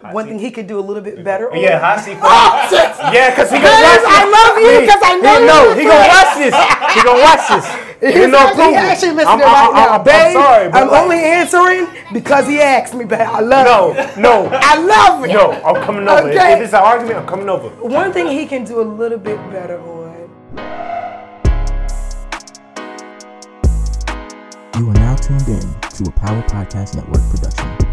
one thing he could do a little bit better. on- Yeah, hot seat. for- Oh, yeah, cause he gonna watch this. I love you 'cause I know he, you no, he gonna watch this. He gonna watch this. He's Even though actually, approval. actually listening I'm, right I'm, now. I'm, Babe, I'm sorry, but I'm like- only answering because he asked me, but I love No, it. no, I love it. no. I'm coming over. If- If it's an argument, I'm coming over. One thing he can do a little bit better on. You are now tuned in to a Power Podcast Network production.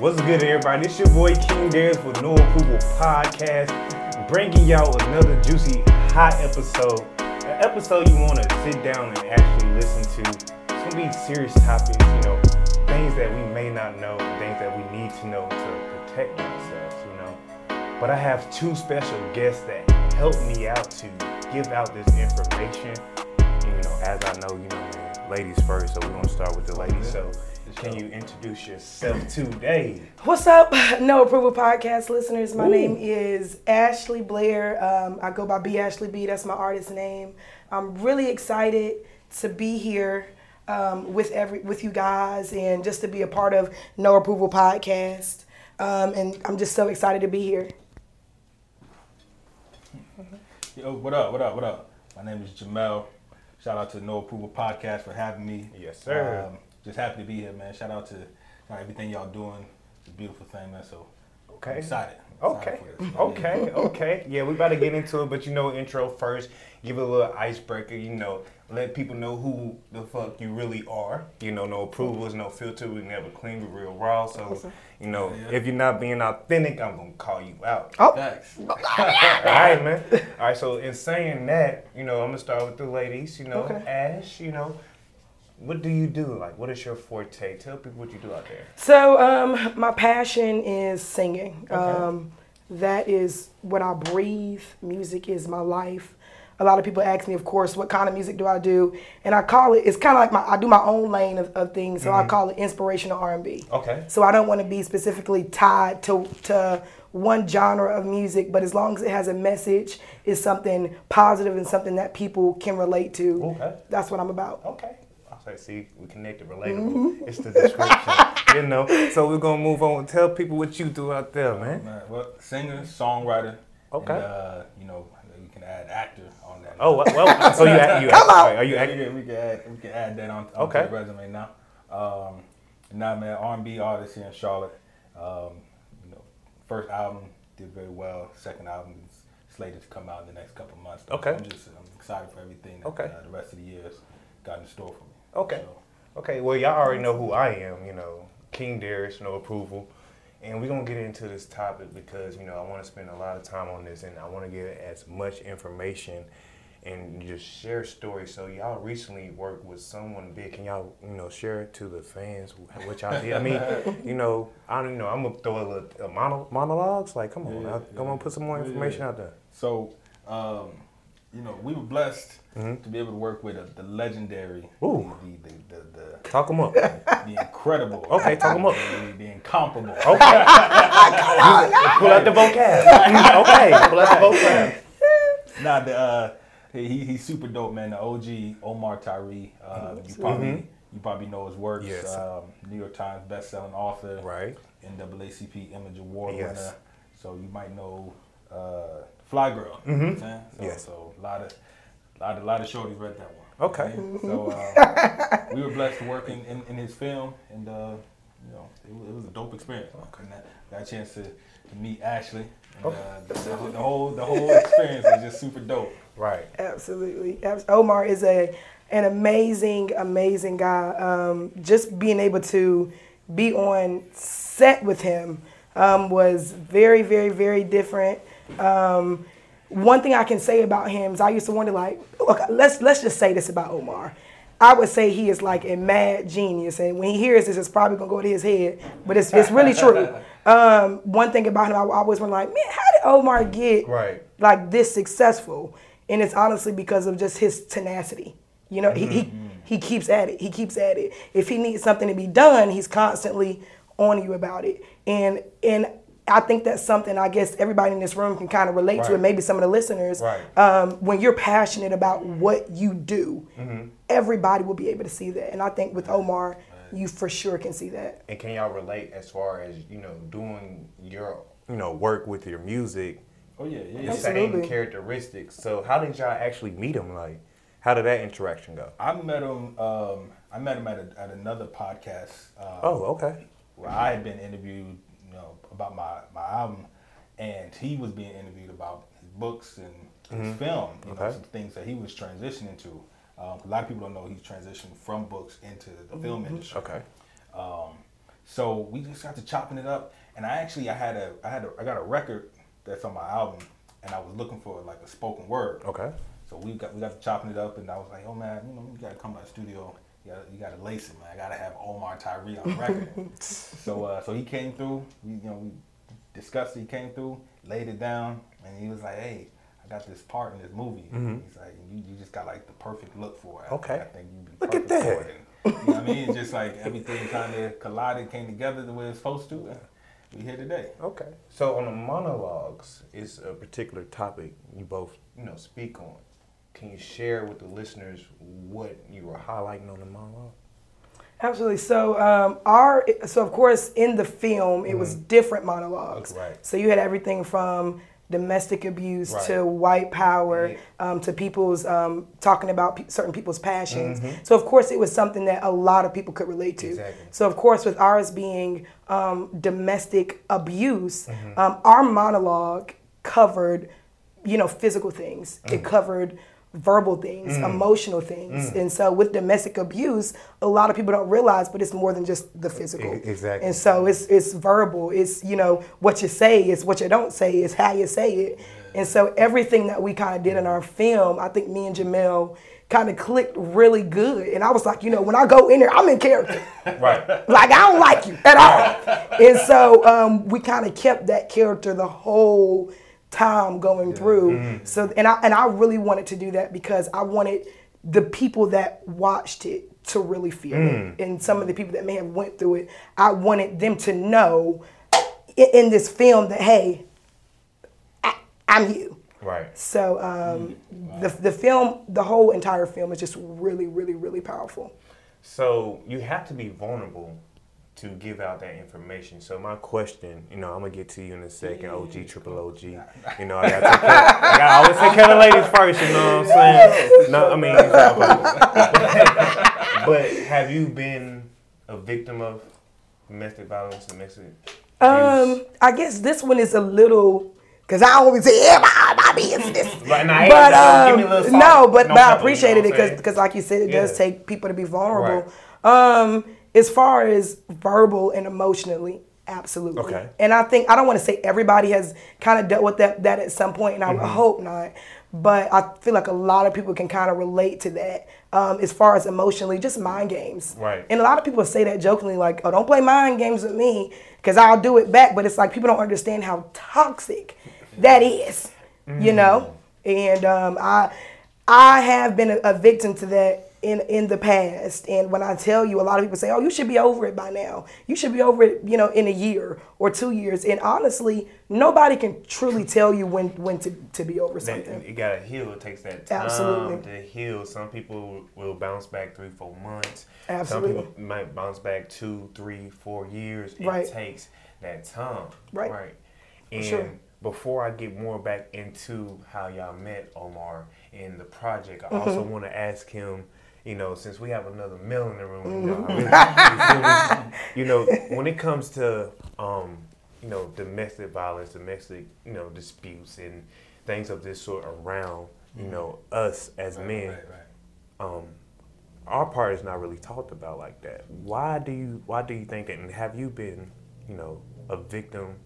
What's good, everybody? This your boy King Darius with No Approval Podcast, bringing y'all another juicy, hot episode. An episode you want to sit down and actually listen to. It's gonna be serious topics, you know, things that we may not know, things that we need to know to protect ourselves, you know. But I have two special guests that help me out to give out this information. And, you know, as I know, you know, ladies first, so we're gonna start with the ladies. So, can you introduce yourself today? What's up, No Approval Podcast listeners? My name is Ashley Blair. Um, I go by B Ashley B. That's my artist name. I'm really excited to be here um, with every with you guys and just to be a part of No Approval Podcast. Um, and I'm just so excited to be here. Yo, what up? What up? What up? My name is Jamel. Shout out to No Approval Podcast for having me. Yes, sir. Um, just happy to be here, man. Shout out to everything y'all doing. It's a beautiful thing, man. So Okay. I'm excited. Okay. Excited. Okay. Okay. Yeah, we about to get into it, but you know, intro first. Give it a little icebreaker. You know, let people know who the fuck you really are. You know, no approvals, no filter. We never clean, we real raw. So, you know, if you're not being authentic, I'm gonna call you out. Oh, Thanks. All right, man. All right. So, in saying that, you know, I'm gonna start with the ladies. You know, Okay. Ash. You know, what do you do? Like, what is your forte? Tell people what you do out there. So, um, my passion is singing. Um, that is what I breathe. Music is my life. A lot of people ask me, of course, what kind of music do I do? And I call it. It's kind of like my. I do my own lane of, of things, so I call it inspirational R and B. Okay. So I don't want to be specifically tied to to one genre of music, but as long as it has a message, is something positive and something that people can relate to. Okay. That's what I'm about. Okay. I say, see, we connected, relatable. It's the description, you know. So we're gonna move on. Tell people what you do out there, man. Man, well, singer, songwriter. Okay. And, uh, you know, you can add actor on that. Oh well, well so you add, you Come act- on. Are you Yeah, acting? we can, we can add we can add that on, onto Okay. the resume now. Um, nah, man, R&B artist here in Charlotte. Um, you know, first album did very well. Second album is slated to come out in the next couple months. Okay. I'm just I'm excited for everything. That, Okay. Uh, the rest of the years got in store for me. Okay. So, Okay. Well, y'all already know who I am. You know, King Darius, no approval. And we're gonna get into this topic because you know I want to spend a lot of time on this, and I want to get as much information and just share stories. So y'all recently worked with someone big. Can y'all you know share it to the fans what y'all did? I mean, you know, I don't know. I'm gonna throw a little a mono, monologues. Like, come on, Yeah, now, come yeah. on, put some more information yeah. out there. so um, you know, we were blessed Mhm. to be able to work with uh the legendary, Ooh. the, the, the, the, Talk them up. the, incredible, Okay, talk 'em up. the, incomparable. Okay. pull out the vocab. okay, pull out the vocab. Nah, the uh, he he's super dope, man. The OG Omar Tyree. Uh, you probably you probably know his works. Mm-hmm. Yes. Um, New York Times best-selling author. Right. NAACP Image Award Yes. winner. So you might know uh, Flyy Girl. You know what I'm saying? So, Mm-hmm. Yes. So a lot of lot of lot of shorties read that one. Okay. So uh, we were blessed to work in, in, in his film, and uh, you know it was, it was a dope experience. And that, got a chance to, to meet Ashley. And, uh, the, the, the whole the whole experience was just super dope. Right. Absolutely. Omar is a an amazing, amazing guy. Um, just being able to be on set with him um, was very, very, very different. Um, one thing I can say about him is I used to wonder, like, look, let's let's just say this about Omar. I would say he is like a mad genius, and when he hears this, it's probably gonna go to his head. But it's it's really true. Um, one thing about him, I, I always wonder, like, man, how did Omar get Right. like this successful and it's honestly because of just his tenacity you know he, he he keeps at it he keeps at it if he needs something to be done he's constantly on you about it and and I think that's something I guess everybody in this room can kind of relate to, and maybe some of the listeners. Right. Um, when you're passionate about what you do, Mm-hmm. everybody will be able to see that. And I think with Omar, you for sure can see that. And can y'all relate as far as you know doing your you know work with your music, Oh yeah, yeah, the same characteristics? So how did y'all actually meet him? Like, how did that interaction go? I met him. Um, I met him at, a, at another podcast. Um, Oh, okay. where I had been interviewed, you know, about my, my album, and he was being interviewed about his books and his film, you know, Mm-hmm. Some things that he was transitioning to. Um, a lot of people don't know he's transitioned from books into the film industry. Okay. Um, so we just got to chopping it up, and I actually I had a I had a, I got a record that's on my album, and I was looking for like a spoken word. Okay. So we got we got to chopping it up, and I was like, oh man, you know, you gotta come by the studio. You gotta, you gotta lace it, man. I gotta have Omar Tyree on record. so uh, so he came through. We, you know, we discussed it. He came through, laid it down, and he was like, hey. I got this part in this movie. He's like, you, you just got like the perfect look for it. Okay. I think you'd be Look at perfect for that. it. And, you know what I mean? Just like everything kind of collided, came together the way it's supposed to. And we here today. Okay. So on the monologues is a particular topic you both you know speak on. Can you share with the listeners what you were highlighting on the monologue? Absolutely. So um, our so of course in the film it was different monologues. Right. So you had everything from domestic abuse Right. to white power Yeah. um, to people's um, talking about pe- certain people's passions. Mm-hmm. So of course it was something that a lot of people could relate to. Exactly. So of course with ours being um, domestic abuse, Mm-hmm. um, our monologue covered you know physical things. Mm. It covered verbal things, mm. emotional things. Mm. And so with domestic abuse, a lot of people don't realize, but it's more than just the physical. Exactly. And so it's it's verbal. It's you know what you say. It's what you don't say. It's how you say it. And so everything that we kind of did in mm. our film, I think me and Jamel kind of clicked really good. And I was like, you know, when I go in there, I'm in character. Right. like I don't like you at all. And so um, we kind of kept that character the whole time going through. So and I and I really wanted to do that because I wanted the people that watched it to really feel it, and some of the people that may have went through it. I wanted them to know in this film that hey, I, I'm you. Right. So um, the the film, the whole entire film is just really, really, really powerful. So you have to be vulnerable to give out that information. So my question, you know, I'm gonna get to you in a second, OG, triple OG. You know, I got to take care, I got always take care of the ladies first. You know what I'm saying? No, I mean, but have you been a victim of domestic violence, in domestic Um. I guess this one is a little because I always say yeah, my, my business. Right now, but no, give me a um, no, but no but I pepper, you appreciated know it because because like you said, it does take people to be vulnerable. Um, as far as verbal and emotionally, absolutely. Okay. And I think I don't want to say everybody has kind of dealt with that that at some point, and I Mm-hmm. hope not. But I feel like a lot of people can kind of relate to that. Um, as far as emotionally, just mind games. Right. And a lot of people say that jokingly, like, "Oh, don't play mind games with me, because I'll do it back." But it's like people don't understand how toxic that is, you know. And um, I, I have been a, a victim to that in in the past. And when I tell you, a lot of people say, "Oh, you should be over it by now. You should be over it, you know, in a year or two years." And honestly, nobody can truly tell you when when to, to be over That, something. it gotta heal. It takes that time Absolutely. to heal. Some people will bounce back three, four months. Absolutely. Some people might bounce back two, three, four years. It Right. takes that time. Right. Right. And sure. before I get more back into how y'all met Omar in the project, I Mm-hmm. also want to ask him. You know, since we have another male in the room, you, know, Mm-hmm. I really- you, feel you know, when it comes to um, you know, domestic violence, domestic, you know, disputes and things of this sort around, you know, us as men, Right, right. um, our part is not really talked about like that. Why do you why do you think that and have you been, you know, a victim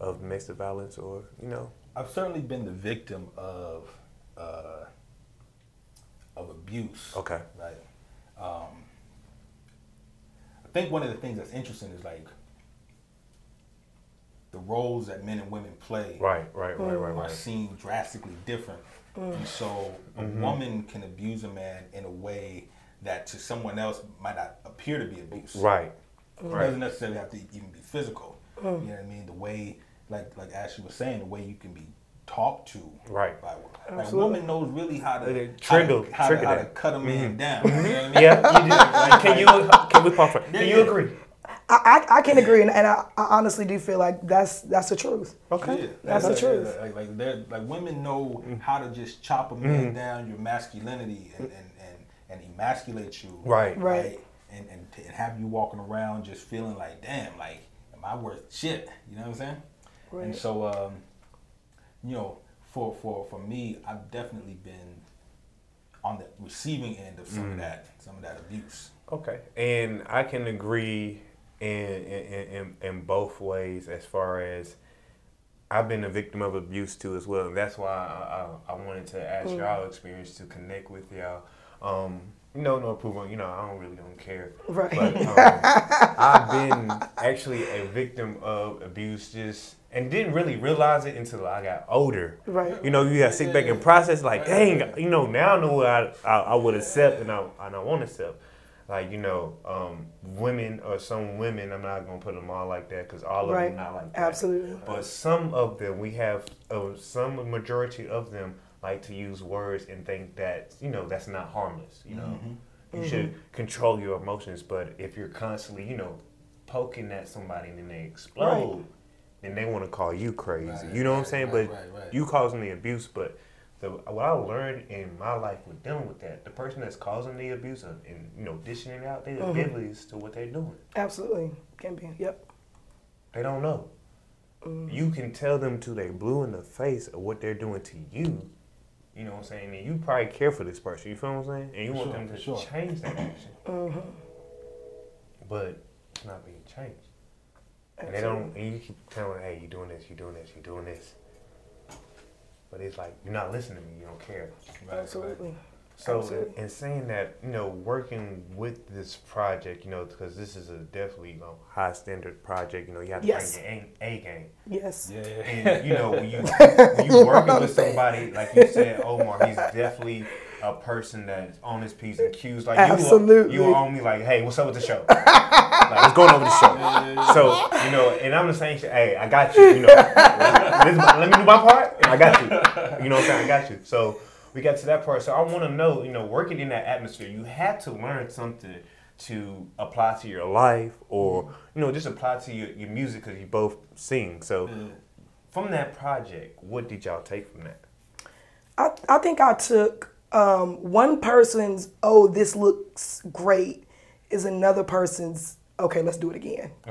of domestic violence or, you know? I've certainly been the victim of uh, of abuse. Okay. Right. Um, I think one of the things that's interesting is like the roles that men and women play Right, right, right, right, mm. are seen drastically different. Mm. And so a mm-hmm. woman can abuse a man in a way that to someone else might not appear to be abuse. Right. Mm. It doesn't necessarily have to even be physical. You know what I mean? The way, like like Ashley was saying, the way you can be talked to. Right. Like, like Absolutely. woman knows really how to They how trigger- to, how, to, how to cut a man mm-hmm. down. You know mm-hmm. what I mean? Yeah, you do. Like, can you uh, can we pause for? Can you agree? I, I, I can agree, and, and I, I honestly do feel like that's that's the truth. Okay. Yeah, That's the like, truth. Like, like, like women know mm-hmm. how to just chop a man down, your masculinity, and, and, and, and emasculate you. Right. Right. And, and, and have you walking around just feeling like, damn, like, am I worth shit? You know what I'm saying? And so, um, you know, for, for, for me, I've definitely been on the receiving end of some of that, some of that abuse. Okay, and I can agree in in, in in both ways as far as I've been a victim of abuse too as well. And that's why I, I, I wanted to ask y'all experience to connect with y'all. Um, no, no approval. You know, I don't really don't care. Right. But um, I've been actually a victim of abuse just and didn't really realize it until I got older. Right. You know, you have to sit back and process like, dang, you know, now I know what I, I, I would accept and I, and I want to accept. Like, you know, um, women or some women, I'm not going to put them all like that because all of Right. them not like that. Absolutely. But some of them, we have, uh, some majority of them like to use words and think that, you know, that's not harmless, you know. You should control your emotions, but if you're constantly, you know, poking at somebody and then they explode, then they want to call you crazy. Right, you know what I'm saying? right, but right, right. you causing the abuse, but the, what I learned in my life with dealing with that, the person that's causing the abuse and, and you know dishing it out, they Mm-hmm. oblivious to what they're doing. Absolutely. Can be. Yep. They don't know. Mm-hmm. You can tell them to they blue in the face of what they're doing to you. You know what I'm saying? And you probably care for this person. You feel what I'm saying? And you want Sure, them to sure. change that action. Mm-hmm. But it's not being changed. And they don't. And you keep telling, them, "Hey, you doing this? You doing this? You doing this?" But it's like you're not listening to me. You don't care. Right, Absolutely. So, Absolutely. in, in saying that, you know, working with this project, you know, because this is a definitely you know, high standard project. You know, you have to Yes. bring your A, A game. Yes. Yeah. And you know, when you when you working with somebody like you said, Omar, he's definitely a person that's on his p's and q's. Like Absolutely. you, are, you are on me like, hey, what's up with the show? like, what's going over the show? So you know, and I'm the same shit. Hey, I got you. You know, this let me do my part, and I got you. You know what I'm saying? I got you. So we got to that part. So I want to know, you know, working in that atmosphere, you had to learn something to apply to your life, or you know, just apply to your, your music because you both sing. So from that project, what did y'all take from that? I, I think I took um, one person's, oh, this looks great, is another person's, okay, let's do it again.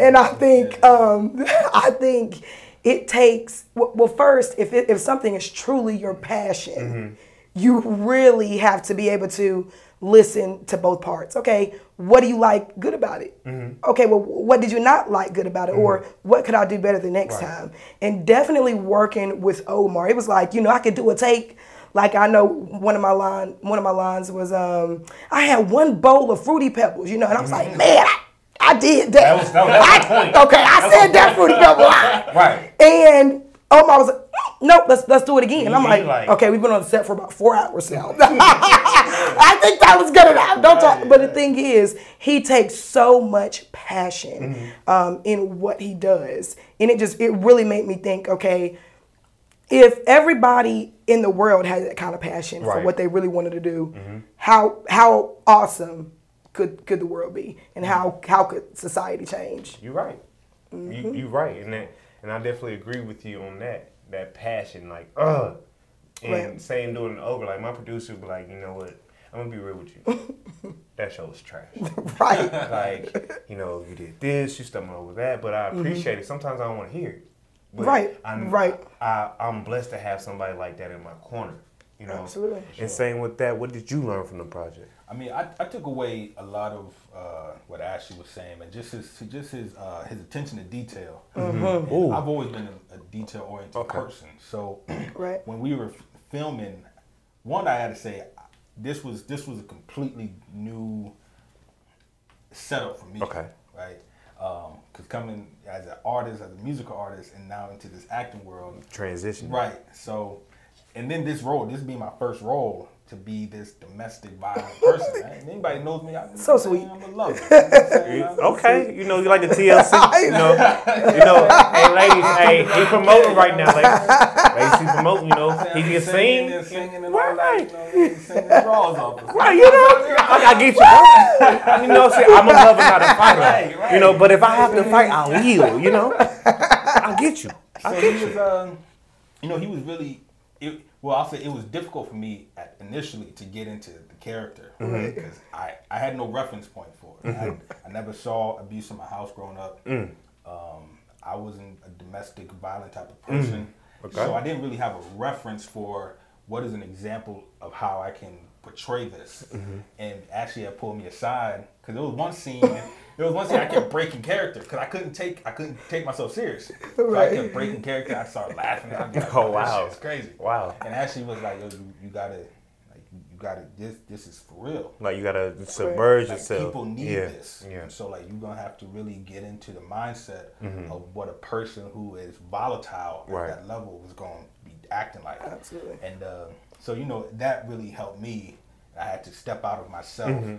and I think, um, I think it takes, well, first, if, it, if something is truly your passion, mm-hmm. you really have to be able to listen to both parts. Okay, what do you like good about it? Mm-hmm. Okay, well, what did you not like good about it? Or mm-hmm. what could I do better the next time? And definitely working with Omar, it was like, you know, I could do a take. Like I know one of my line, one of my lines was, um, I had one bowl of fruity pebbles, you know, and I was like, man, I, I did that. That was- that was- I- point. Okay, I said that fruity pebble. Right. And Omar was like, nope, let's let's do it again. And I'm like, like- okay, we've been on the set for about four hours now. I think that was good enough. Don't talk. But the thing is, he takes so much passion Mm-hmm. um, in what he does, and it just it really made me think, okay, if everybody in the world had that kind of passion for what they really wanted to do, mm-hmm. how how awesome could could the world be, and mm-hmm. how how could society change? You're right. You mm-hmm. you right, and that, and I definitely agree with you on that. That passion, like, ugh. And Right. same doing it over. Like my producer would be like, you know what? I'm gonna be real with you. that show was trash. Right. like, you know, you did this, you stumbled over that, but I appreciate it. Sometimes I don't want to hear it. But Mm-hmm. Right, I'm, right. I, I'm blessed to have somebody like that in my corner. You know. Absolutely. And same with that, what did you learn from the project? I mean, I, I took away a lot of uh, what Ashley was saying, and just his just his uh, his attention to detail. And Ooh. I've always been a, a detail oriented Okay. person, so Right. when we were filming, one I had to say, this was this was a completely new setup for me. Okay. Right. Because coming as an artist, as a musical artist, and now into this acting world, Transition. Right. So, and then this role, this being my first role, to be this domestic violent person. Right? Anybody knows me, I'm So sweet. I'm a lover. You know what I'm saying? I'm- Okay, you know you like the TLC. You know, you know. Hey, ladies, hey, he promoting right now. Ladies, ladies, he promoting. You know, he can singing sing. and singing and all that. You know, he's singing draws off. us. Right, you know, I gotta get you. Bro. You know, see, I'm a lover, not a fighter. Right, right. You know, but if I have to fight, I will. You know, I'll get you. I'll So get he you. was, um, you know, he was really. It, well, I'll say it was difficult for me at, initially to get into the character Mm-hmm. because I, I had no reference point for it. I, I never saw abuse in my house growing up. Mm. Um, I wasn't a domestic violent type of person, Okay. so I didn't really have a reference for what is an example of how I can portray this. Mm-hmm. And actually, it pulled me aside because there was one scene. There was one thing I kept breaking character because I couldn't take I couldn't take myself serious. So I kept breaking character. I started laughing. I was like, Oh, wow. it's crazy. Wow. And Ashley was like, Yo, you, you gotta like you gotta this this is for real. Like you gotta submerge Like yourself. people need yeah. this. Yeah. Mm-hmm. And so like you're gonna have to really get into the mindset of what a person who is volatile Right. at that level is gonna be acting like. Absolutely. And uh, so you know that really helped me. I had to step out of myself Mm-hmm.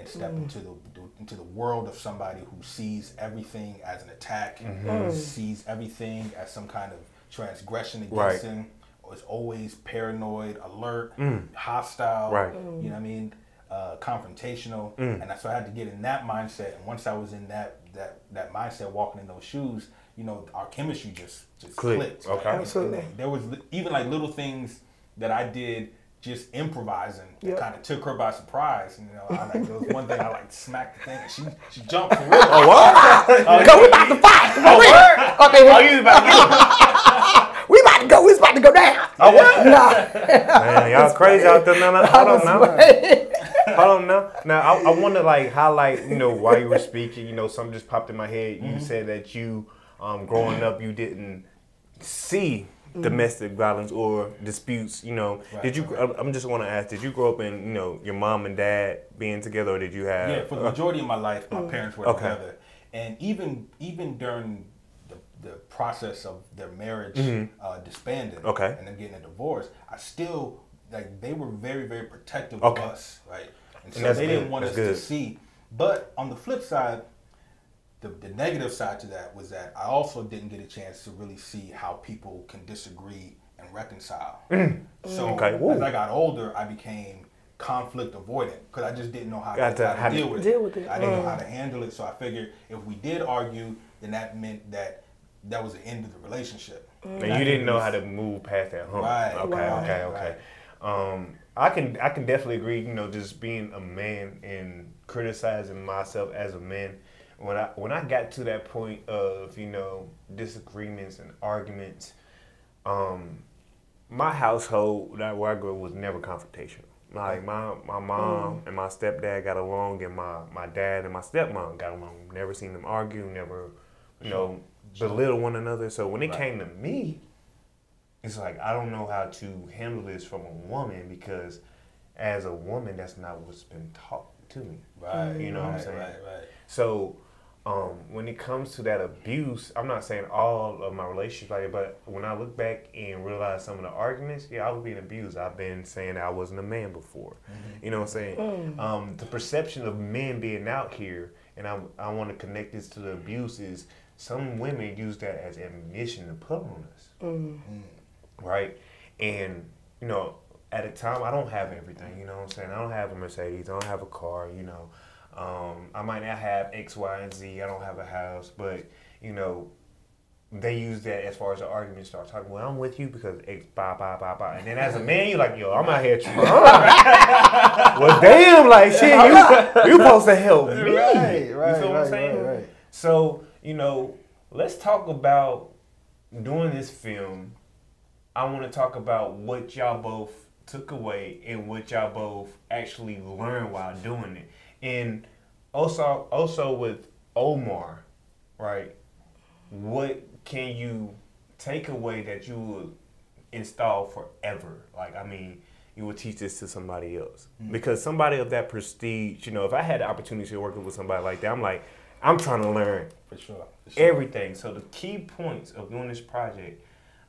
And step into the, the into the world of somebody who sees everything as an attack, Mm-hmm. sees everything as some kind of transgression against Right. him, or is always paranoid, alert, hostile. Mm. Right. You know what I mean? Uh, confrontational, Mm. and so I had to get in that mindset. And once I was in that that that mindset, walking in those shoes, you know, our chemistry just just Clicked. clicked. Okay. And- and Absolutely. there was even like little things that I did just improvising Yep. kind of took her by surprise. And, you know, I like there was one thing I like smacked the thing and she she jumped for real. Oh what? Go, we about to fight. oh what? Okay, Oh, we, you about to get we about to go. We about to go down. Oh what? Nah. Man, y'all crazy out there. No, no, hold on now. Right. Hold on now. Now I, I want to like highlight, you know, while you were speaking, you know, something just popped in my head. You Mm-hmm. said that you, um, growing up, you didn't see domestic violence or disputes. You know, Right, did you? right, I'm- I'm just want to ask, did you grow up in, you know, your mom and dad being together, or did you have? Yeah, for the majority of my life, my parents were. Okay. together, and even even during the, the process of their marriage uh, disbanding Mm-hmm. Okay. and them getting a divorce, I still like they were very very protective Okay. of us, right? And so that's they good, didn't want that's us good. to see. But on the flip side, the, the negative side to that was that I also didn't get a chance to really see how people can disagree and reconcile. So Mm. Okay, as I got older, I became conflict avoidant because I just didn't know how, to, to how to deal with Deal it. with it. I didn't know Mm. how to handle it, so I figured if we did argue, then that meant that that was the end of the relationship. And you didn't know how to move past that hump. Right, Okay. right, Okay. Okay. Um, I can I can definitely agree. You know, just being a man and criticizing myself as a man. When I when I got to that point of you know disagreements and arguments, um, my household that where I grew up was never confrontational. Like my my mom and my stepdad got along, and my my dad and my stepmom got along. Never seen them argue. Never, you know, belittle one another. So when it Right. came to me, it's like I don't know how to handle this from a woman because as a woman, that's not what's been taught to me. Right. You know what I'm saying? Right. Right. So um, when it comes to that abuse, I'm not saying all of my relationships like it, but when I look back and realize some of the arguments, yeah, I was being abused. I've been saying I wasn't a man before. You know what I'm saying? Um, the perception of men being out here, and I, I want to connect this to the abuse, is some women use that as ammunition to put on us right? And you know, at a time, I don't have everything. You know what I'm saying? I don't have a Mercedes. I don't have a car. You know, um, I might not have X, Y, and Z. I don't have a house, but you know, they use that as far as the argument starts talking. Well, I'm with you because X, bye, bye, bye, bye. And then as a man, you're like, yo, I'm out here trying. well, damn, like shit, you you supposed to help me. Right, You right, what I'm saying? right, right. So, you know, let's talk about doing this film. I want to talk about what y'all both took away and what y'all both actually learned while doing it. And also also with Omar, right? What can you take away that you will install forever? Like, I mean, you will teach this to somebody else. Mm-hmm. Because somebody of that prestige, you know, if I had the opportunity to work with somebody like that, I'm like, I'm trying to learn For sure. For sure. everything. So the key points of doing this project,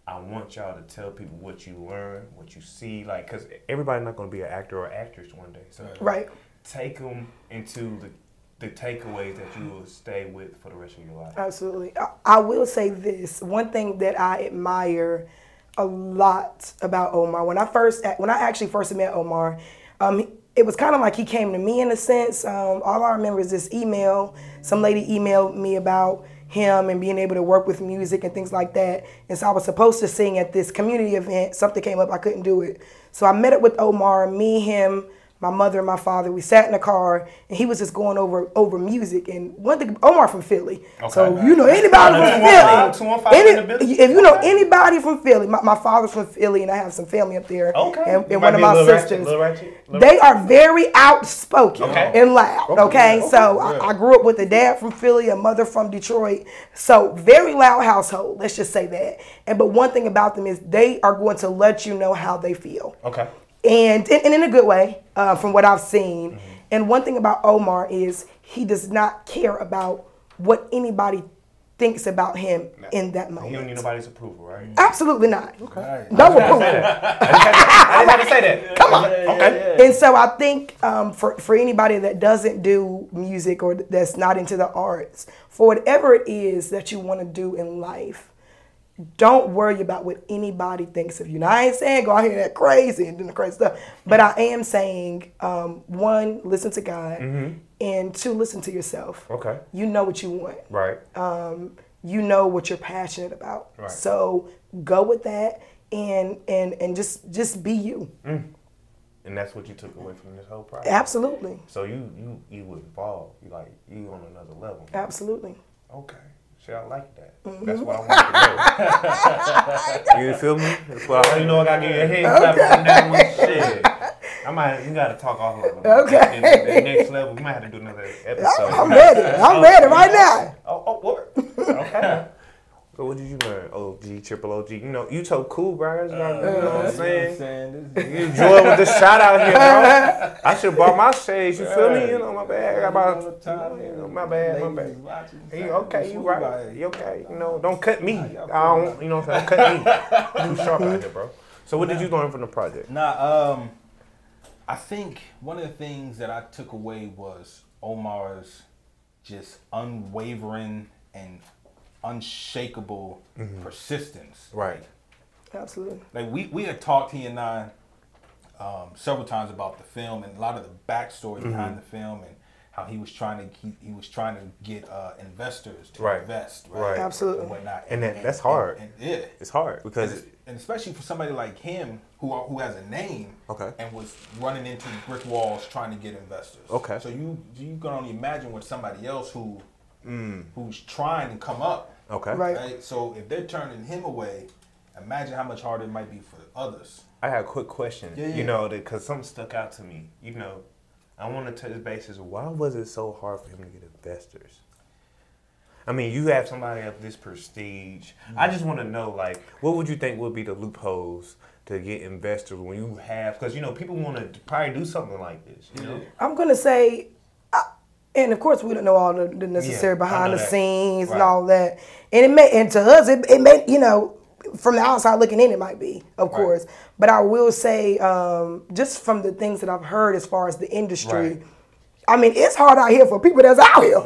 I want y'all to tell people what you learn, what you see, like, cause everybody's not gonna be an actor or actress one day. So Right. Take them into the the takeaways that you will stay with for the rest of your life. Absolutely. I, I will say this one thing that I admire a lot about Omar. When I first, when I actually first met Omar, um, it was kind of like he came to me in a sense. Um, all I remember is this email. Some lady emailed me about him and being able to work with music and things like that. And so I was supposed to sing at this community event. Something came up, I couldn't do it. So I met up with Omar, me, him, my mother and my father. We sat in the car, and he was just going over over music. And one thing, Omar from Philly, okay, so Okay. you know anybody from Philly. 215 Any, if you know anybody from Philly, my, my father's from Philly, and I have some family up there. Okay. and, and one of my ratchet, sisters. little ratchet, They are very outspoken Okay. and loud. Okay, so I, I grew up with a dad from Philly, a mother from Detroit. So very loud household. Let's just say that. And but one thing about them is they are going to let you know how they feel Okay. And, and, and in a good way, uh, from what I've seen. And one thing about Omar is he does not care about what anybody thinks about him in that moment. He don't need nobody's approval, right? Absolutely not. Right. No approval. I didn't have to say that. Come on. Okay. And so I think um, for, for anybody that doesn't do music or that's not into the arts, for whatever it is that you want to do in life, don't worry about what anybody thinks of you. Now, I ain't saying go out here and act crazy and do the crazy stuff, but I am saying um, one, listen to God, and two, listen to yourself. Okay. You know what you want Right. um, you know what you're passionate about. Right. So go with that and and and just just be you. And that's what you took away from this whole process. Absolutely. So you you you evolved. You like you on another level. Absolutely. Okay. See, I like that. Mm-hmm. That's what I want to know. you feel me? That's what I, you know I gotta give you a head clap on that one. Shit. I might. You gotta talk offline. Okay. The, the next level. We might have to do another episode. I'm ready. I'm ready right now. Oh, oh, what? Okay. So what did you learn? OG, triple OG. You know, you so cool, bro. You know, you know what I'm saying? You enjoy with the shot out here, bro. I should have bought my shades. You feel me? You know, my bad. I got about, you know, my bad, my bad. You okay? You right? You okay? You know, don't cut me. I don't. You know what I'm saying? Cut me. Too sharp out here, bro. So what did you learn from the project? Nah, um, I think one of the things that I took away was Omar's just unwavering and unshakable persistence. Right. Absolutely. Like we, we had talked he and I um, several times about the film and a lot of the backstory Mm-hmm. behind the film and how he was trying to he, he was trying to get uh, investors to Right. invest right, Right. Absolutely. and whatnot And that- that's hard. and, and- yeah It's hard because and, and especially for somebody like him who are, who has a name Okay. and was running into brick walls trying to get investors. Okay. So you you can only imagine with somebody else who who's trying to come up. Mm. okay. Right. So if they're turning him away, imagine how much harder it might be for others. I got a quick question. Yeah, yeah. You know, because something stuck out to me. You know, I want to touch bases. Why was it so hard for him to get investors? I mean, you have somebody of this prestige. I just want to know, like, what would you think would be the loopholes to get investors when you have? Because you know, people want to probably do something like this. You know, I'm gonna say, and of course we don't know all the, the necessary Yeah, behind the that. scenes and all that. And it may, and to us, it, it may, you know, from the outside looking in, it might be, of course. But I will say, um, just from the things that I've heard as far as the industry. Right. I mean, it's hard out here for people that's out here.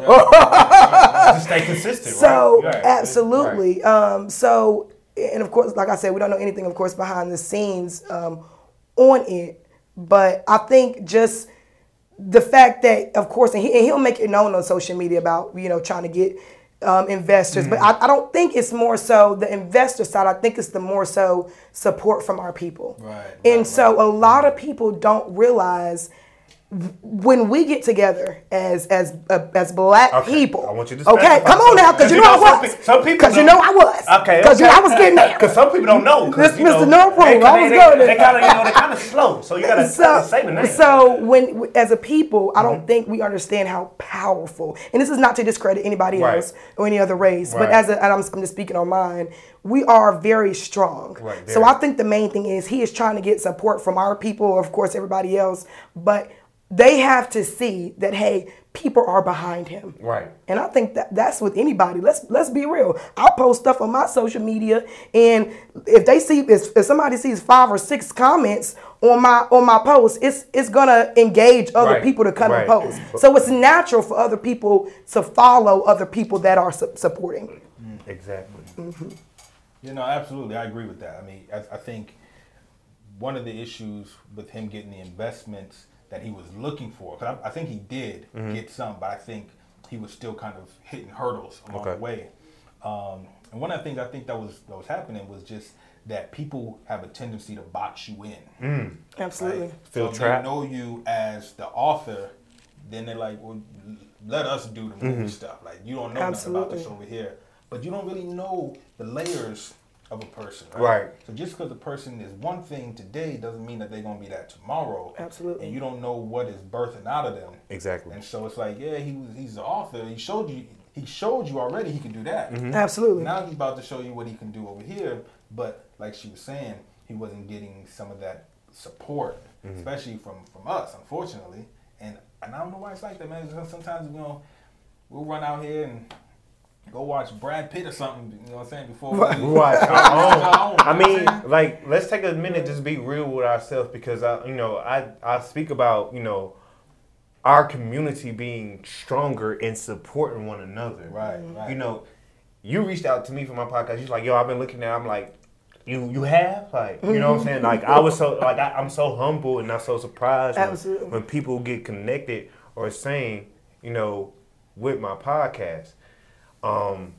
just stay consistent. So right? Right. absolutely. Um, so and of course, like I said, we don't know anything, of course, behind the scenes um, on it. But I think just the fact that, of course, and, he, and he'll make it known on social media about you know trying to get um, investors. But I, I don't think it's more so the investor side. I think it's the more so support from our people. Right, And right, so a lot of people don't realize when we get together as as uh, as black Okay, people. I want you to Okay, come on now, because you You know know, I was. some people Because you know I was. Okay, Because you know I was getting there. Because some people don't know. 'cause, This know, Mr. No Problem, I was they, going they, there. kind of, you know, they kind of slow. So you gotta so, say the name. so when as a people, I Mm-hmm. don't think we understand how powerful. And this is not to discredit anybody Right. else or any other race, but as a, and I'm, I'm just speaking on mine. We are very strong. Right, so. I think the main thing is he is trying to get support from our people, of course, everybody else, but they have to see that hey, people are behind him. Right. And I think that that's with anybody. Let's let's be real. I'll post stuff on my social media, and if they see if, if somebody sees five or six comments on my on my post, it's it's gonna engage other Right, people to come and post. So it's natural for other people to follow other people that are su- supporting. Mm, exactly. Mm-hmm. You know, absolutely, I agree with that. I mean, I, I think one of the issues with him getting the investments that he was looking for, because I, I think he did Mm-hmm. get some, but I think he was still kind of hitting hurdles along Okay. the way. Um, and one of the things I think that was that was happening was just that people have a tendency to box you in. Absolutely. Right? Feel so trapped. they know you as the author, then they're like, well, let us do the movie Mm-hmm. stuff. Like you don't know nothing about this over here, but you don't really know the layers of a person. Right. Right. So just because a person is one thing today doesn't mean that they're gonna be that tomorrow. Absolutely. And you don't know what is birthing out of them. Exactly. And so it's like, yeah, he was he's the author. He showed you he showed you already he can do that. Mm-hmm. Absolutely. Now he's about to show you what he can do over here. But like she was saying, he wasn't getting some of that support, Mm-hmm. especially from from us, unfortunately. And and I don't know why it's like that, man. Because Sometimes you know we'll run out here and go watch Brad Pitt or something. You know what I'm saying? Before Right. we Right. our own, I you know mean, like, let's take a minute just be real with ourselves because I, you know, I I speak about you know our community being stronger and supporting one another. Right, right. You know, you reached out to me for my podcast. You're like, yo, I've been looking at. it. I'm like. You you have like you know what I'm saying like I was so like I, I'm so humble and I'm so surprised when, when people get connected or saying you know with my podcast. Um,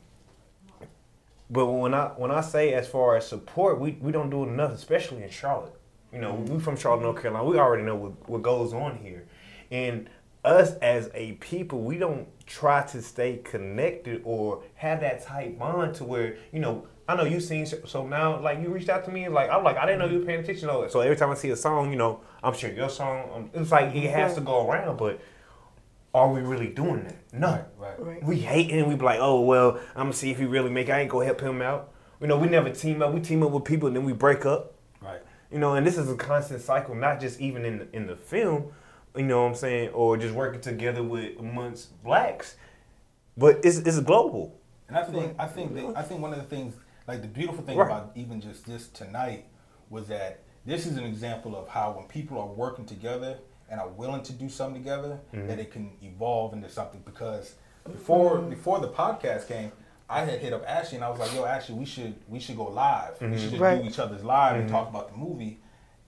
but when I when I say as far as support, we, we don't do enough, especially in Charlotte. You know, we from Charlotte, North Carolina. We already know what, what goes on here, and us as a people, we don't try to stay connected or have that tight bond to where you know. I know you've seen so now like you reached out to me and like I'm like I didn't know you were paying attention to it. So every time I see a song, you know, I'm sure your song. Um, it's like it has to go around, but are we really doing that? No. Right. Right. We hate him. We be like, oh well, I'm gonna see if he really make. it. I ain't gonna help him out. You know, we never team up. We team up with people and then we break up. Right. You know, and this is a constant cycle, not just even in the, in the film. You know what I'm saying, or just working together with amongst blacks, but it's it's global. And I think I think that, I think one of the things like the beautiful thing Right. about even just this tonight was that this is an example of how when people are working together and are willing to do something together Mm-hmm. that it can evolve into something because before before the podcast came I had hit up Ashley and I was like, "Yo, Ashley, we should we should go live. Mm-hmm. We should just Right. do each other's live and talk about the movie."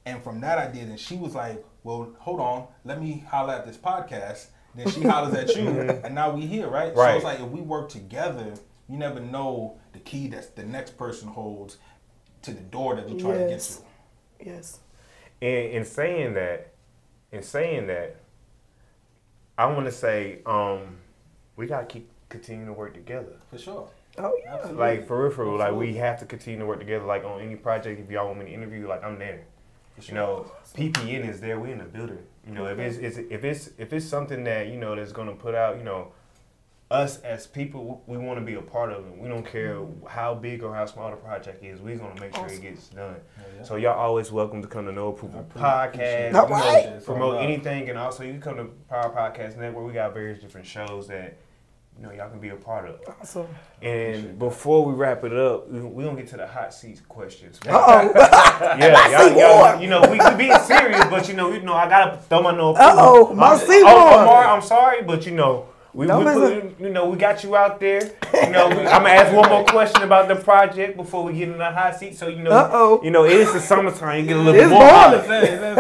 And from that I did, and she was like, "Well, hold on, let me holler at this podcast." Then she hollers at you, and now we here, right? right? So Mm-hmm. It's like if we work together, you never know the key that the next person holds to the door that you're trying Yes. to get through. Yes. And in saying that, in saying that, I want to say, um, we gotta keep continuing to work together. For sure. Oh yeah. Absolutely. Like for real, for real. Like we have to continue to work together. Like on any project, if y'all want me to interview, like I'm there. For You know, PPN is there. We in the building. You know, if it's, it's if it's if it's something that you know that's gonna put out, you know, us as people, we want to be a part of it. We don't care how big or how small the project is. We're gonna make sure Awesome. it gets done. yeah. So y'all always welcome to come to No Approval Podcast. it. All You know, right. It's promote about- anything, and also you can come to Power Podcast Network. We got various different shows that you know y'all can be a part of. Awesome. And before we wrap it up, we- we're gonna get to the hot seat questions. Uh oh. Yeah, y'all, see y'all, you know, we, we being serious, but you know, you know, I gotta throw my no. Uh-oh, my I'm- oh, more. Omar, I'm sorry, but you know, we, we Don't put, you know, we got you out there. You know, we, I'm gonna ask one more question about the project before we get in the hot seat. So you know, Uh-oh. you know, it is the summertime. You get a little It's more. boiling. hotter.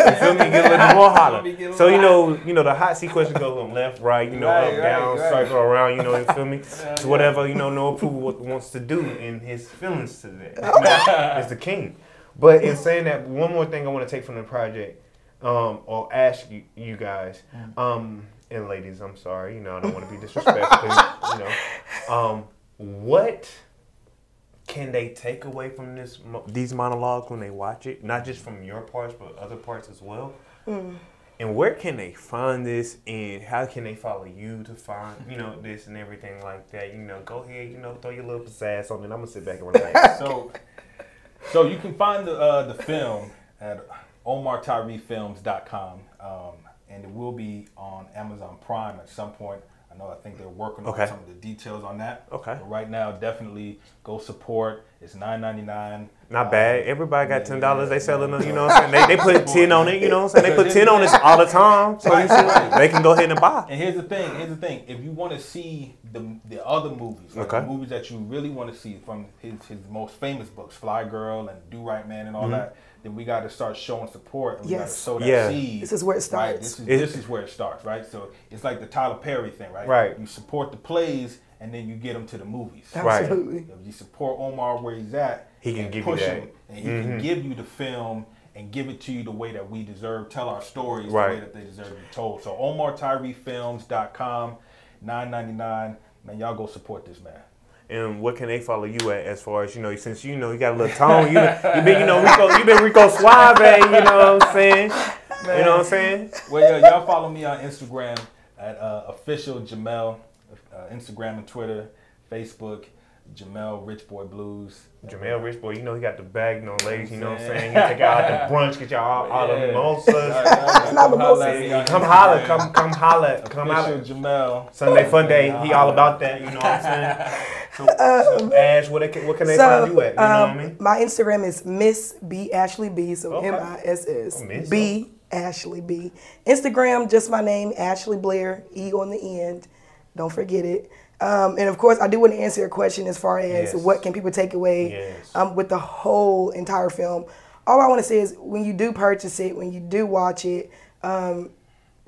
You feel me? Get a little more hotter. Let me get a So you know, you know, the hot seat question goes on left, right, you know, Right, up, right, down, right. circle around. You know, you feel me? Yeah, So yeah. whatever you know, no approval wants to do in his feelings to that. You know, the king. But in saying that, one more thing I want to take from the project, um, or ask you, you guys, um, and ladies, I'm sorry, you know, I don't want to be disrespectful, you know, um, what can they take away from this these monologues when they watch it? Not just from your parts, but other parts as well. And where can they find this? And how can they follow you to find, you know, this and everything like that? You know, go ahead, you know, throw your little pizzazz on it. I'm gonna sit back and relax. so, so you can find the uh, the film at OmarTyreeFilms.com. Um, and it will be on Amazon Prime at some point. I know I think they're working Okay. on some of the details on that. Okay. But right now, definitely go support. It's nine ninety nine. Not bad. Everybody got ten dollars. They selling them. You know what I'm saying? They, they put ten on it. You know what I'm saying? They put ten on it all the time. So you see, they can go ahead and buy. And here's the thing. Here's the thing. If you want to see the the other movies, like Okay. the movies that you really want to see from his his most famous books, Flyy Girl and Do Right Man and all Mm-hmm. that, then we got to start showing support. And we got to Yes. sow that Yeah. seed. This is where it Right. starts. This is It- this is where it starts. Right. So it's like the Tyler Perry thing. Right. Right. You support the plays and then you get them to the movies. Right. Absolutely. If you support Omar where he's at, He can and give you push that. Mm-hmm. him, and he can give you the film and give it to you the way that we deserve. Tell our stories Right. the way that they deserve to be told. So OmarTyreeFilms.com, nine ninety nine. Man, y'all go support this man. And what can they follow you at as far as you know? Since you know you got a little tone, you you been you know Rico, you been Rico Suave, you know what I'm saying? You know what I'm saying? Well, yeah, y'all follow me on Instagram at uh, official Jamel, uh, Instagram and Twitter, Facebook, Jamel Rich Boy Blues. Jamel Rich Boy, you know he got the bag no legs. You know what I'm saying? saying? He take out the brunch, get y'all all, all the Yeah. mimosas. Not mimosas. Come holler, come come holler, come Official holler. Jamel. Sunday Fun Day, he all about that. You know what I'm saying? So, so Ash, what, they, what can they find you at? You know um, what I mean? my Instagram is Miss B Ashley B. So Okay. M I S S Oh, Miss, B Ashley B. Instagram, just my name, Ashley Blair, E on the end. Don't forget it. Um, and of course, I do want to answer your question as far as Yes. what can people take away Yes. um, with the whole entire film. All I want to say is when you do purchase it, when you do watch it, um,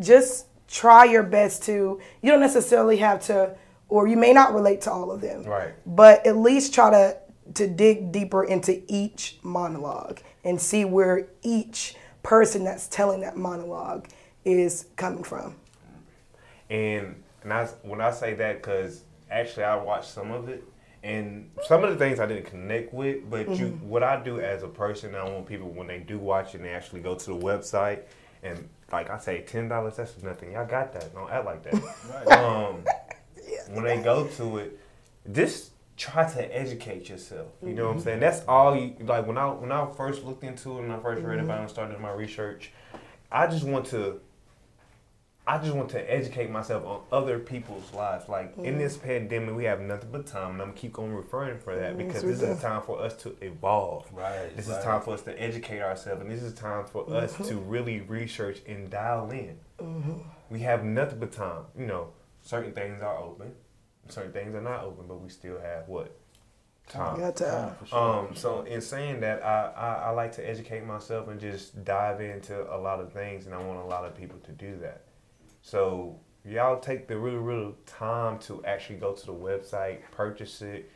just try your best to. You don't necessarily have to, or you may not relate to all of them. Right. But at least try to to dig deeper into each monologue and see where each person that's telling that monologue is coming from. And and I when I say that because actually I watched some of it and some of the things I didn't connect with, but you mm-hmm. what I do as a person, I want people when they do watch it, and they actually go to the website and like I say, ten dollars that's nothing. Y'all got that? Don't act like that. um, when they go to it, just try to educate yourself. You know what I'm mm-hmm. saying? That's all you like. When I when I first looked into it, when I first read about mm-hmm. it and started my research, I just want to. I just want to educate myself on other people's lives. Like in this pandemic, we have nothing but time, and I'm gonna keep on referring for that because this do. is a time for us to evolve. Right, This right. is time for us to educate ourselves, and this is time for us to really research and dial in. We have nothing but time. You know, certain things are open, certain things are not open, but we still have what time. Got to, For sure. Um, so in saying that, I, I, I like to educate myself and just dive into a lot of things, and I want a lot of people to do that. So y'all take the real, real time to actually go to the website, purchase it.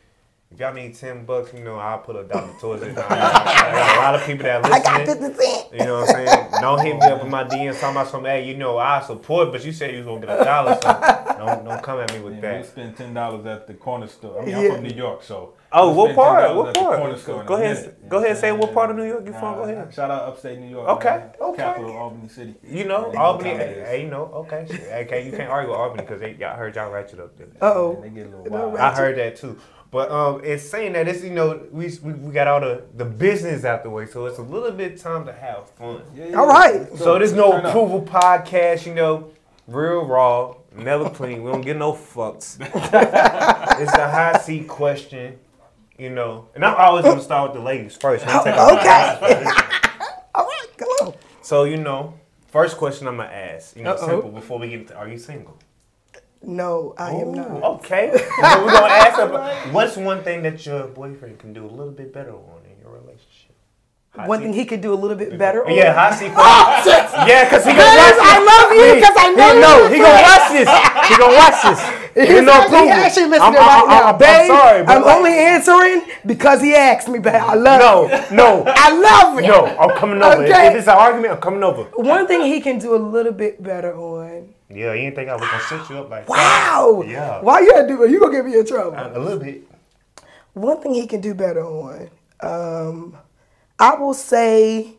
If y'all need ten bucks, you know I'll put a dollar towards it. I got, a lot of people that are I got listening. 50 cents. You know what I'm saying? Don't hit me up in my DMs talking about some, hey, you know, I support, but you said you was gonna get a dollar, so don't don't come at me with Yeah, that. we spend ten dollars at the corner store. I mean, Yeah. I'm from New York, so. Oh, what part? What part? corner store in Go ahead- minute, go know ahead what say I'm what part of New York you from. Go ahead. Shout out upstate New York. Okay, man. okay. Capital of Albany City. You know, They Albany. know what time it Hey, is. hey, you know, okay, okay. You can't argue with Albany because they y'all heard y'all ratchet up there. Uh oh. They get a little wild. I heard that too. But um, it's saying that it's you know we, we we got all the the business out the way, so it's a little bit time to have fun. Yeah, yeah, All right. So there's no approval podcast, you know, real raw, never clean. We don't get no fucks. it's a hot seat question, you know, and I'm always gonna start with the ladies first. I'm oh, Okay. All right, come on. So you know, first question I'm gonna ask, you know, Uh-oh. simple before we get into, are you single? No, I am not. Okay. But we're gonna ask her, what's one thing that your boyfriend can do a little bit better on in your relationship? Hot One seat. thing he could do a little bit better. on- Yeah, hot seat. yeah, cause he gonna watch this. I love you because I know he, you no, he gonna watch this. He gonna watch this. He's He no actually, actually listening I'm, right I'm, now, I'm, babe. I'm sorry, but I'm like- only answering because he asked me, babe. I love No, you. no, I love you. no. I'm coming over. If- Okay. If it's an argument, I'm coming over. One thing he can do a little bit better on. Yeah, you didn't think I was gonna set you up like that. Wow. Yeah. Why you gotta do it? You gonna get me in trouble. A little bit. One thing he can do better on. Um, I will say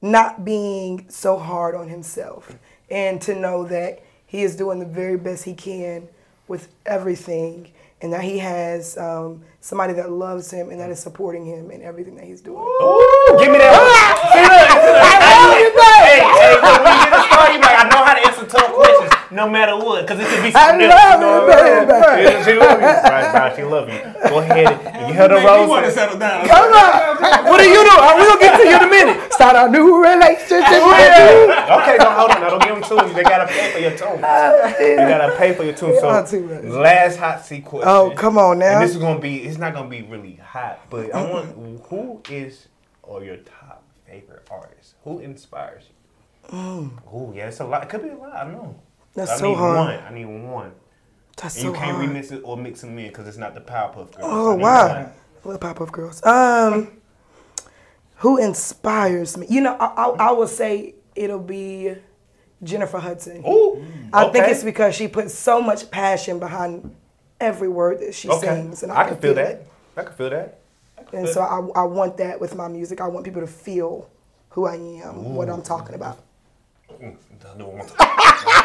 not being so hard on himself and to know that he is doing the very best he can with everything and that he has um, somebody that loves him and that is supporting him in everything that he's doing. Ooh, give me that. See, look, see, look. Hey, hey, look, we be I something love else. You know it, what I'm baby. saying? She love you. Right, right, she love you. Go ahead and give her the Make me want to settle down. Come on. What do you do? We gonna get to you in a minute. Start a new relationship. Oh, okay, no, hold on. Now, don't give them tunes. They gotta pay for your tunes. Uh, they gotta pay for your tunes. So, last hot seat question. Oh, come on now. And this is gonna be. It's not gonna be really hot, but I want who is or your top favorite artist? Who inspires you? Oh, yeah, it's a lot. It could be a lot. I don't know. That's I so need hard. one. I need one. That's And so you can't hard. remix it or mix them in because it's not the Powerpuff Girls. Oh I wow. one. Little Pop-Up Girls. Um, who inspires me? You know, I, I, I will say it'll be Jennifer Hudson. Ooh, I think it's because she puts so much passion behind every word that she okay. sings, and I, can feel it. that. I can feel that. And so I, I want that with my music. I want people to feel who I am, what I'm talking about. I'll do it one time.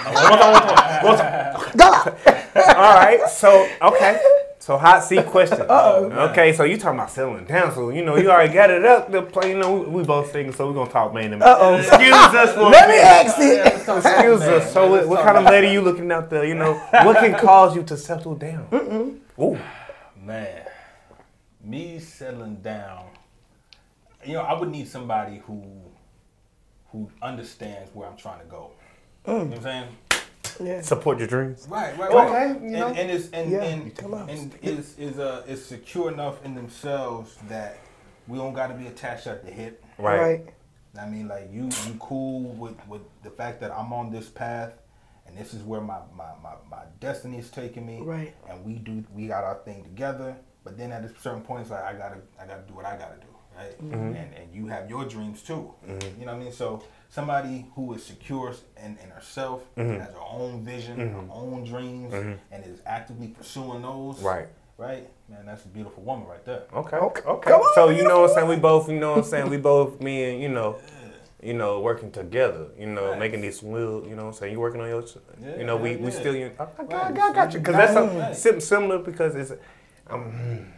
One more time, one time, one time. Go! All right. So okay. So hot seat question. Okay. So you talking about settling down? So you know you already got it up The play. You know we, we both singing, so we are gonna talk man. Uh Uh-oh. Excuse us for. Let me ask it. Excuse us. So what, what kind of lady you looking out there? You know what can cause you to settle down? Ooh. Man, me settling down. You know, I would need somebody who who understands where I'm trying to go. You know what I'm saying? Yeah. Support your dreams. Right, right, Okay, you and, know. and is and Yeah, and, and is is uh is secure enough in themselves that we don't got to be attached at the hip. Right. Right. I mean, like you you cool with with the fact that I'm on this path, and this is where my my my, my destiny is taking me. Right. And we do we got our thing together. But then at a certain point, it's like I gotta I gotta do what I gotta do, right? Mm-hmm. And and you have your dreams too. You know what I mean? So somebody who is secure in, in herself, Mm-hmm. has her own vision, her own dreams, and is actively pursuing those. Right. Right. Man, that's a beautiful woman right there. Okay. Okay. Okay. Come on, so you know what I'm saying? We both, you know what I'm saying? We both, me and you know, you know, working together. You know, Right. making this wheel. You know what I'm saying? You working on your, Yeah, you know, we yeah, we still. You, I, I, got- I, Right. got- I got you because that's something sim- similar because it's. Um, And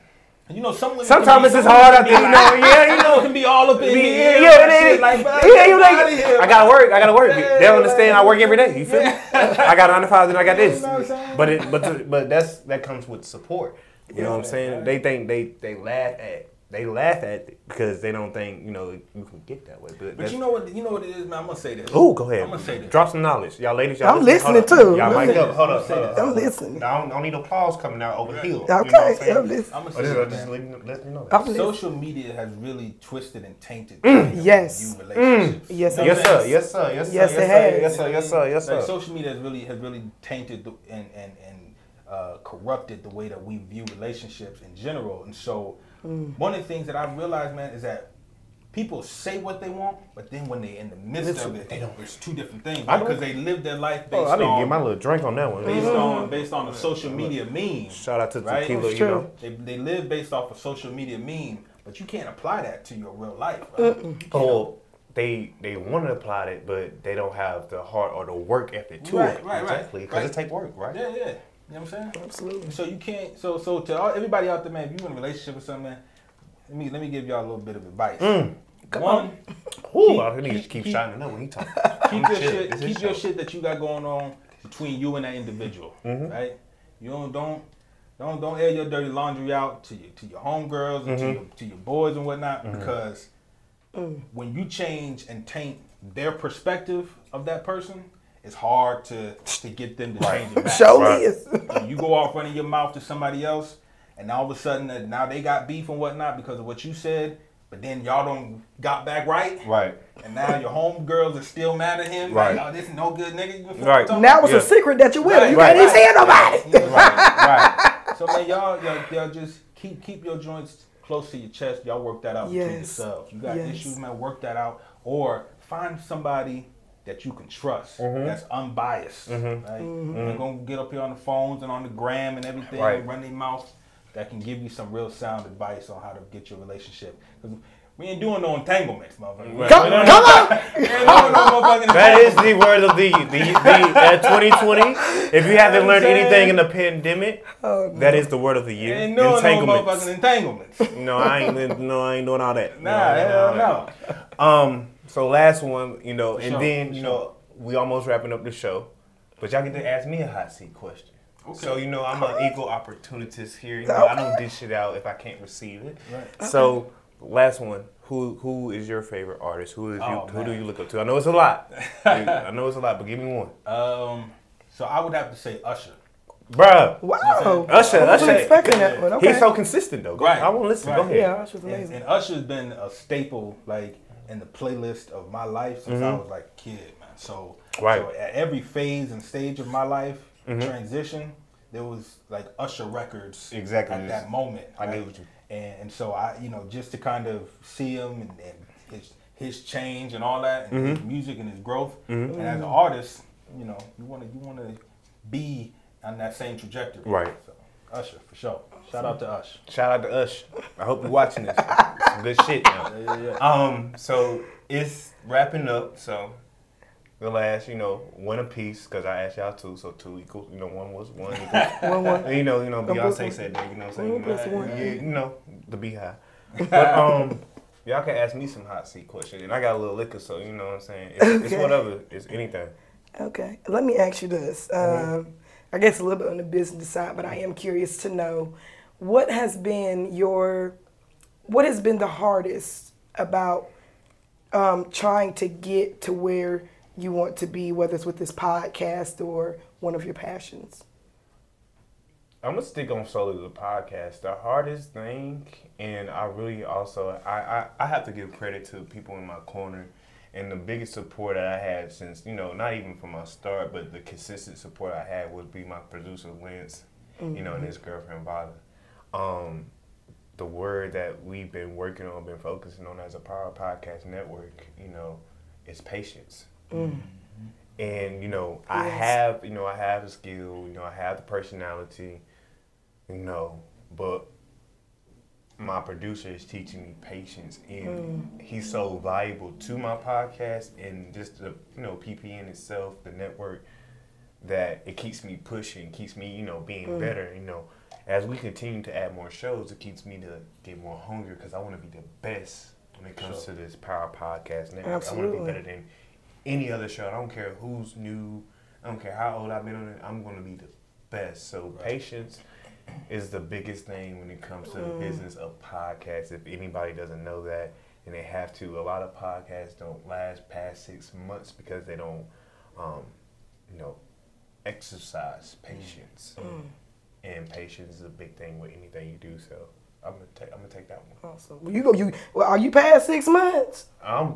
you know, some women sometimes it's just hard out there, you know. Yeah, you know. it can be all up in the yeah, air. yeah, like, yeah, you here, like, I gotta work. I gotta work. They don't understand. I work every day. You feel me? I got nine to five, then I got this. You know what I'm saying? But it, but but that's that comes with support. You know what I'm saying? They think they they laugh at they laugh at it because they don't think you know you can get that way. But, But you know what? You know what it is, man. I'm gonna say this. Ooh, go ahead. I'm gonna say this. Drop some knowledge, y'all ladies. Y'all I'm listen. listening too. Y'all mic up. Hold up. hold up. I'm listening. I don't, I don't need applause coming out over here. Okay, You know what I'm saying? I'm listening. I'm gonna Oh, say this just man. letting, letting you know. I'm That. listening. Social media has really twisted and tainted the way that we yes. view relationships. Yes, You it know Yes sir. Yes sir. Yes sir. Yes, yes, it sir. has. Yes sir. Yes sir. Yes Like sir. social media has really has really tainted the, and and and uh, corrupted the way that we view relationships in general. And so, Mm. one of the things that I've realized, man, is that people say what they want, but then when they're in the midst of it, they don't. It's two different things because they live their life based Oh, I to on get my little drink on that one. based on based on a social media meme. Shout out to Right? Tequila, you know. They, they live based off a social media meme, but you can't apply that to your real life. Right? Or they they want to apply it, but they don't have the heart or the work ethic to Right, it. right, right, exactly. Because it take work, right? Yeah, yeah. You know what I'm saying? Absolutely. So you can't. So so to all, everybody out there, man, if you in a relationship or something, man, let me let me give y'all a little bit of advice. Mm. One, Ooh, I need to keep shining up when he talking. keep your shit, keep your shit that you got going on between you and that individual, mm-hmm. right? You don't don't don't don't air your dirty laundry out to your to your homegirls and to mm-hmm. your to your boys and whatnot mm-hmm. because mm. when you change and taint their perspective of that person, it's hard to to get them to change it back. Show Right. me. is. you go off running your mouth to somebody else, and all of a sudden uh, now they got beef and whatnot because of what you said, but then y'all don't got back right, Right. and now your homegirls are still mad at him. Right. Like, oh, this is no good nigga. You feel what I'm Right. talking Now it's Yeah. a secret that you're with her. You Right, can't even right. tell nobody. Right. Right. So man, y'all, y'all, y'all just keep keep your joints close to your chest. Y'all work that out between yourselves. You got Yes. issues, man. Work that out, or find somebody that you can trust Mm-hmm. that's unbiased. Right? They're gonna get up here on the phones and on the gram and everything, Right. and run their mouth. That can give you some real sound advice on how to get your relationship. 'Cause we ain't doing no entanglements, motherfucker. We ain't Come, doing come on. we doing no That is the word of the the, the uh, 2020. If you haven't learned anything in the pandemic, that is the word of the year. Ain't doing no Entanglements. motherfucking entanglements. No, I ain't. No, I ain't doing all that. Nah, hell no. Um. So last one, you know, and sure, then for you sure. know we almost wrapping up the show. but y'all get to ask me a hot seat question. Okay. So you know I'm an equal opportunist here. You know, I don't dish it out if I can't receive it. Right. So last one. Who who is your favorite artist? Who is you? Oh, who do you look up to? I know it's a lot. I know it's a lot, but give me one, Um, so I would have to say Usher. Bruh. Wow. Usher, I wasn't Usher. expecting that one. Okay. He's so consistent though. Go Right. I won't listen. Go ahead. yeah, Usher's And, amazing. and Usher's been a staple, like in the playlist of my life since I was like a kid, man. So, Mm-hmm. Right. Mm-hmm. so at every phase and stage of my life, transition, there was like Usher records Exactly. at that moment. I right? what you- And, and so I, you know, just to kind of see him and, and his his change and all that, and Mm-hmm. his music and his growth. And as an artist, you know, you want to you want to be on that same trajectory. Right. So, Usher for sure. Shout out to Usher. Shout out to Ush. I hope you're watching this. Some good shit now. Yeah, yeah, yeah. Um, so it's wrapping up. So the last, you know, one apiece because I asked y'all two, so two equals. You know, one was one. Equals. One, one. you know, you know, Beyonce said that. You know, what I'm saying, One you know, plus one. yeah, you know, the beehive. But um, y'all can ask me some hot seat questions, and I got a little liquor, so you know what I'm saying. It's, it's whatever. It's anything. Okay, let me ask you this. Um, I guess a little bit on the business side, but I am curious to know what has been your, what has been the hardest about um, trying to get to where you want to be, whether it's with this podcast or one of your passions. I'm gonna stick on solely the podcast. The hardest thing, and I really also I, I I have to give credit to people in my corner, and the biggest support that I had since you know not even from my start, but the consistent support I had would be my producer Lance, you know, and his girlfriend Vada. Um, the word that we've been working on, been focusing on as a Power Podcast Network, you know, is patience. And you know, I have, you know, I have the skill, you know, I have the personality, you know, but my producer is teaching me patience, and mm. he's so valuable to my podcast and just the, you know, PPN itself, the network, that it keeps me pushing, keeps me, you know, being mm. better, you know. As we continue to add more shows, it keeps me to get more hungry because I want to be the best when it comes to this Power Podcast Network. I want to be better than any other show. I don't care who's new. I don't care how old I've been on it. I'm going to be the best. So patience is the biggest thing when it comes to the mm-hmm. business of podcasts. If anybody doesn't know that, and they have to, a lot of podcasts don't last past six months because they don't, um, you know, exercise mm. patience. Mm. And patience is a big thing with anything you do. So I'm gonna take. I'm gonna take that one. Awesome. Well, you go. You well, are you past six months? Um,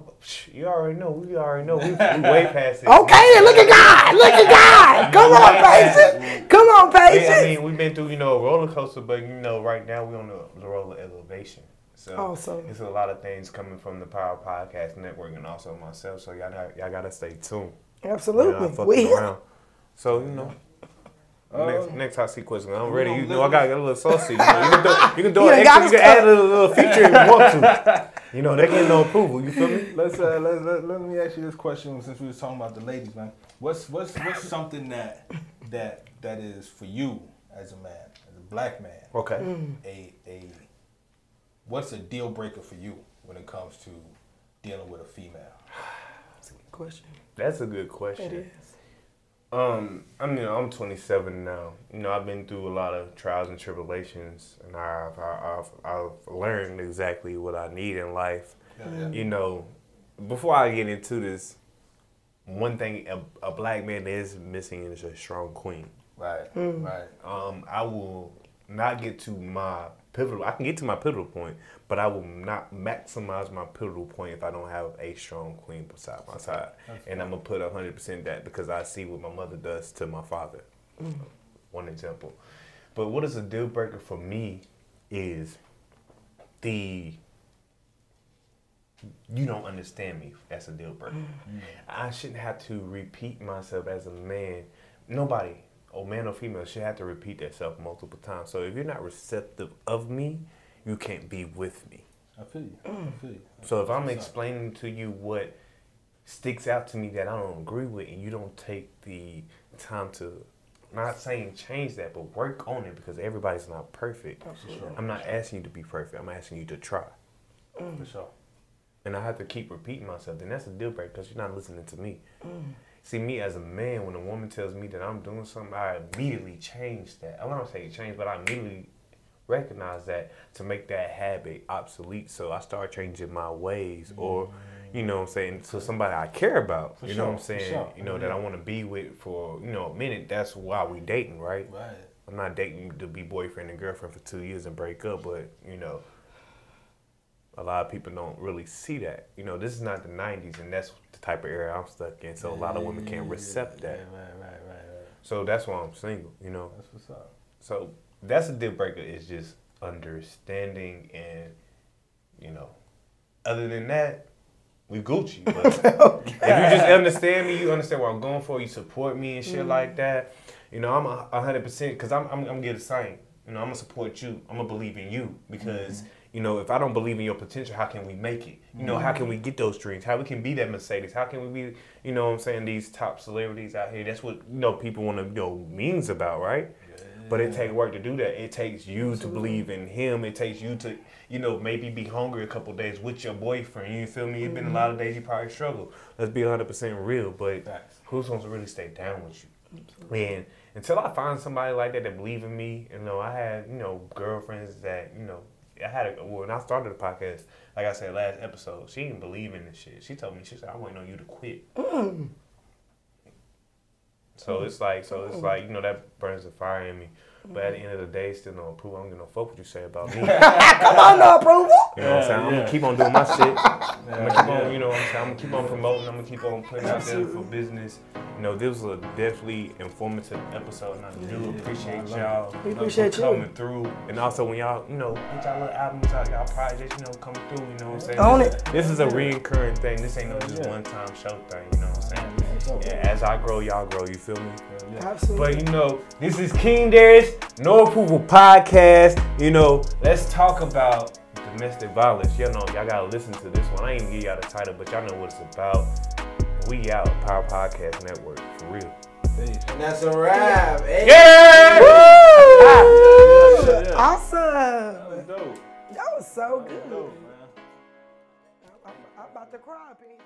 you already know. We already know. We, we way past it. Okay, then look at God. Look at God. Come on, patience. Come on, Yeah, patience. I mean, we've been through, you know, a roller coaster, but you know, right now we're on the, the roller elevation. So Awesome. it's a lot of things coming from the Power Podcast Network and also myself. So y'all, got- y'all gotta stay tuned. Absolutely. We're We here. around. So you know. Next, next hot seat question. I'm ready. You know, I got a little saucy. You, know, you can do, you can do You an extra. You can add a little, little feature if you want to. You know, they get no approval. You feel me? Let's uh, let, let, let me ask you this question since we was talking about the ladies, man. What's what's what's something that that that is for you as a man, as a black man, Okay. Mm. a a what's a deal breaker for you when it comes to dealing with a female? That's a good question. That's a good question. It is. Um, I mean, I'm 27 now. You know, I've been through a lot of trials and tribulations, and I've I've, I've learned exactly what I need in life. Yeah, You know, before I get into this, one thing a, a black man is missing is a strong queen. Right, right. Um, I will not get to my pivotal. I can get to my pivotal point, but I will not maximize my pivotal point if I don't have a strong queen beside my side. And I'm gonna put hundred percent that because I see what my mother does to my father. Mm-hmm. One example. But what is a deal breaker for me is the you don't understand me. That's a deal breaker. Mm-hmm. I shouldn't have to repeat myself as a man. Nobody, or man or female, should have to repeat themselves multiple times. So if you're not receptive of me, you can't be with me. I feel you. I feel you. So if I'm explaining to you what sticks out to me that I don't agree with, and you don't take the time to, not saying change that, but work on it because everybody's not perfect. Sure. I'm not asking you to be perfect. I'm asking you to try. For sure. and I have to keep repeating myself, then that's a deal breaker because you're not listening to me. Mm. See, me as a man, when a woman tells me that I'm doing something, I immediately change that. I don't say change, but I immediately recognize that to make that habit obsolete. So I start changing my ways, or you know what I'm saying, to somebody I care about. For you know what I'm saying? sure. You know that I want to be with for you know a minute. That's why we dating, right? Right. I'm not dating to be boyfriend and girlfriend for two years and break up, but you know, a lot of people don't really see that. You know, this is not the '90s, and that's the type of era I'm stuck in. So a lot of women can't accept that. Yeah, right, right, right, right. So that's why I'm single. You know, That's what's up. so that's a deal breaker. Is just understanding and you know, other than that, we Gucci. But if you just understand me, you understand what I'm going for. You support me and shit like mm. that. You know, I'm a hundred percent because I'm I'm, I'm get the same. You know, I'm gonna support you. I'm gonna believe in you because mm. You know if I don't believe in your potential, how can we make it? You know, how mm-hmm. can we get those dreams? How we can be that Mercedes? How can we be? You know, what I'm saying these top celebrities out here. That's what you know people want to know means about, right? But it takes work to do that. It takes you to believe in him. It takes you to, you know, maybe be hungry a couple days with your boyfriend. You feel me? It's been a lot of mm-hmm. days you probably struggle. Let's be 100% real. But Facts. who's going to really stay down with you? And until I find somebody like that that believe in me, you know, I had, you know, girlfriends that, you know, I had a, when I started the podcast, like I said last episode, she didn't believe in this shit. She told me, she said, I waiting on you to quit. Mm. So it's like, so it's mm. like, you know, that burns the fire in me. But at the end of the day, still no approval. I don't get no fuck what you say about me. Come on, no approval. You know yeah, what I'm saying? I'm Yeah. gonna keep on doing my shit. I'm gonna keep Yeah. on, you know what I'm saying? I'm gonna keep on promoting. I'm gonna keep on putting out there for business. You know, this was a definitely informative episode, and I do appreciate I y'all. We appreciate you. coming through. And also when y'all, you know, get y'all little albums out, y'all projects, you know, coming through. You know what I'm saying? Own this, it. This is a reoccurring thing. This ain't no oh, just Yeah. one time show thing. You know what I'm saying? Yeah, as I grow, y'all grow. You feel me? Absolutely. But you know, this is King Darius, No Approval Podcast. You know, let's talk about domestic violence. Y'all know, y'all gotta listen to this one. I ain't even give y'all the title, but y'all know what it's about. We out, Power Podcast Network, for real. And that's a wrap. Hey. Yeah! Woo! Yeah, yeah. Awesome. That was dope. That was so That was good. dope, man. I'm, I'm about to cry, Pete.